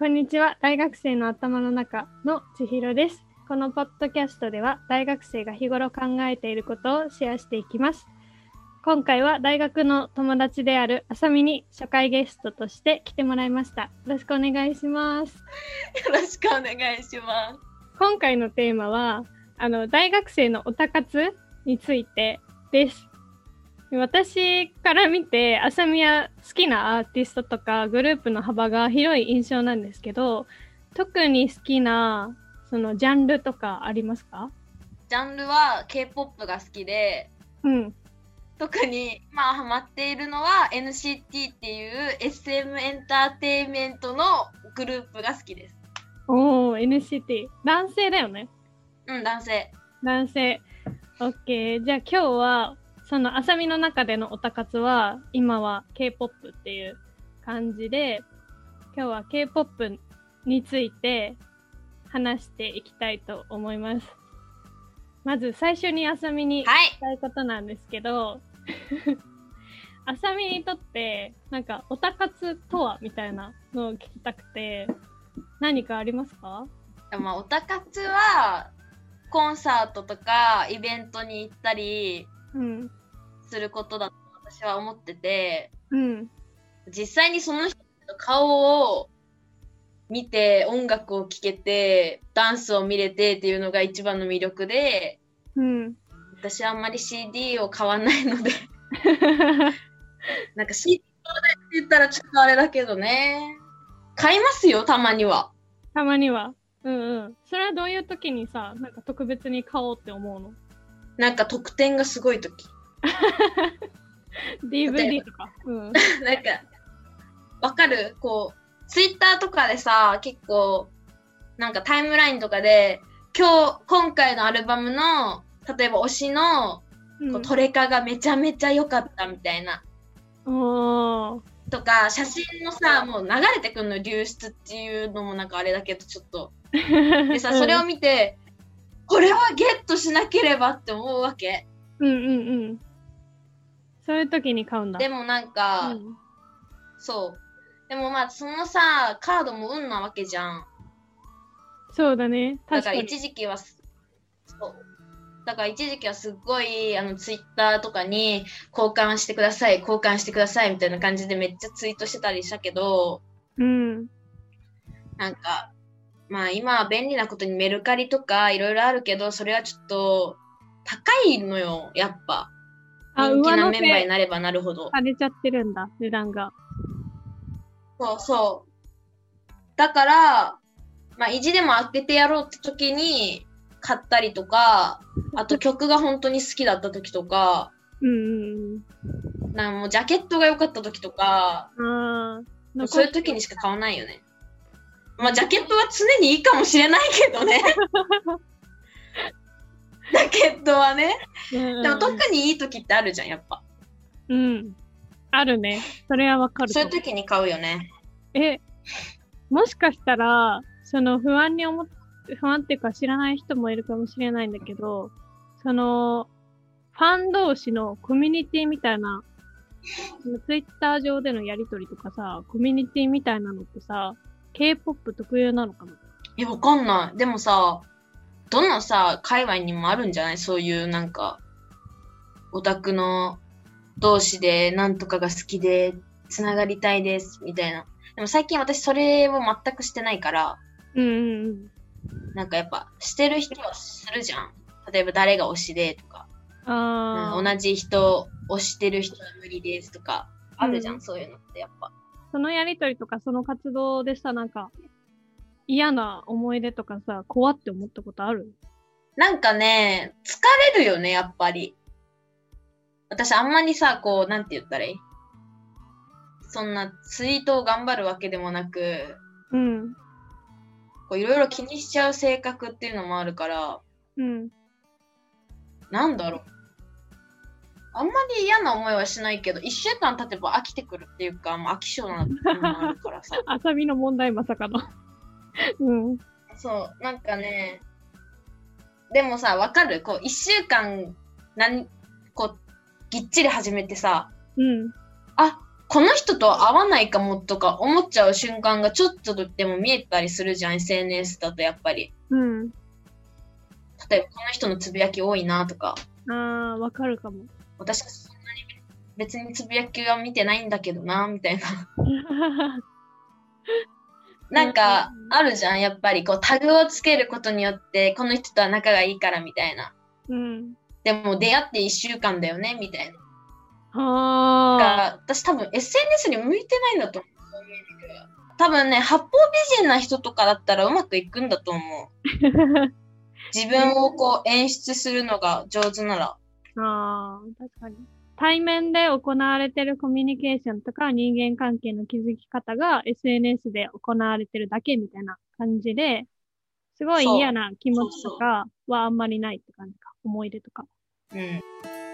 こんにちは。大学生の頭の中の千尋です。このポッドキャストでは大学生が日頃考えていることをシェアしていきます。今回は大学の友達であるあさみに初回ゲストとして来てもらいました。よろしくお願いします。よろしくお願いします。今回のテーマは、あの、大学生のオタ活についてです。私から見て、あさみは好きなアーティストとかグループの幅が広い印象なんですけど、特に好きな、そのジャンルとかありますか？ジャンルは K-POP が好きで、うん。特にまあハマっているのは NCT っていう SM エンターテインメントのグループが好きです。おー、NCT。男性だよね。うん、男性。男性。オッケー。じゃあ今日は、そのあさみの中でのオタ活は、今は K-POP っていう感じで、今日は K-POP について話していきたいと思います。まず最初にあさみにはい聞きたいことなんですけど、あさみにとって、なんかオタ活とはみたいなのを聞きたくて、何かありますか？まあ、オタ活はコンサートとかイベントに行ったりうん。することだと私は思ってて、うん。実際にその人の顔を見て音楽を聴けてダンスを見れてっていうのが一番の魅力でうん。私はあんまり CD を買わないので なんか CD 買わないって言ったらちょっとあれだけどね買いますよたまにはたまには。うんうん。それはどういう時にさ、なんか特別に買おうって思うの？なんか特典がすごい時 ?DVD とか。うん。なんかわかる？こうツイッターとかでさ結構なんかタイムラインとかで今日今回のアルバムの例えば推しのこうトレカがめちゃめちゃ良かったみたいな。おー。とか、写真のさ、もう流れてくるの流出っていうのもなんかあれだけど、ちょっと。でさ、それを見て、これはゲットしなければって思うわけ。うんうんうん。そういう時に買うんだ。でもなんか、うんそう。でもまあ、そのさ、カードも運なわけじゃん。そうだね。だからに。一時期はす、そう。だから一時期はすっごい、あの、ツイッターとかに、交換してください、交換してください、みたいな感じでめっちゃツイートしてたりしたけど、うん。なんか、まあ今は便利なことにメルカリとかいろいろあるけど、それはちょっと高いのよ、やっぱ。あ、人気なメンバーにせなればなるほど。されちゃってるんだ、値段が。そうそう。だから、まあ意地でも開けてやろうって時に買ったりとか、あと曲が本当に好きだった時とか、うんうんなんかもうジャケットが良かった時とか、うん。そういう時にしか買わないよね。まあジャケットは常にいいかもしれないけどね。ジャケットはね。うんでも特にいい時ってあるじゃん、やっぱ。うん。あるね。それはわかるそう。いう時に買うよね。え、もしかしたら、その不安に思っ、不安っていうか知らない人もいるかもしれないんだけど、その、ファン同士のコミュニティみたいな、ツイッター上でのやりとりとかさ、コミュニティみたいなのってさ、K-POP 特有なのかな？え、わかんない。でもさ、どのさ、界隈にもあるんじゃない？そういうなんか、オタクの同士でなんとかが好きで、つながりたいです、みたいな。でも最近私それを全くしてないから、うん。なんかやっぱ、してる人はするじゃん。例えば誰が推しでとか、あ同じ人、推してる人は無理ですとか、あるじゃん、うんそういうのってやっぱ。そのやりとりとかその活動でさ、なんか、嫌な思い出とかさ、怖って思ったことある？なんかね、疲れるよね、やっぱり。私あんまりさ、こう、なんて言ったらいい？そんなツイートを頑張るわけでもなく、うん。こういろいろ気にしちゃう性格っていうのもあるから、うん。なんだろう。あんまり嫌な思いはしないけど、一週間経てば飽きてくるっていうか、もう飽き性なのもあるからさ。あさみの問題まさかの。うん。そう、なんかね、でもさ、わかる？こう、一週間、なん、こう、ぎっちり始めてさ、うん。あ、この人と会わないかもとか思っちゃう瞬間がちょっとでも見えたりするじゃん、SNS だとやっぱり。うん。例えば、この人のつぶやき多いなとか、ああ、わかるかも。私はそんなに別につぶやきは見てないんだけどな、みたいな。なんか、あるじゃん、やっぱりこうタグをつけることによって、この人とは仲がいいからみたいな。うん。でも出会って1週間だよね、みたいな。は私多分 SNS に向いてないんだと思う。多分ね、八方美人な人とかだったらうまくいくんだと思う。自分をこう演出するのが上手なら。ああ、確かに。対面で行われてるコミュニケーションとか人間関係の築き方が SNS で行われてるだけみたいな感じで、すごい嫌な気持ちとかはあんまりないって感じか。思い出とか。うん。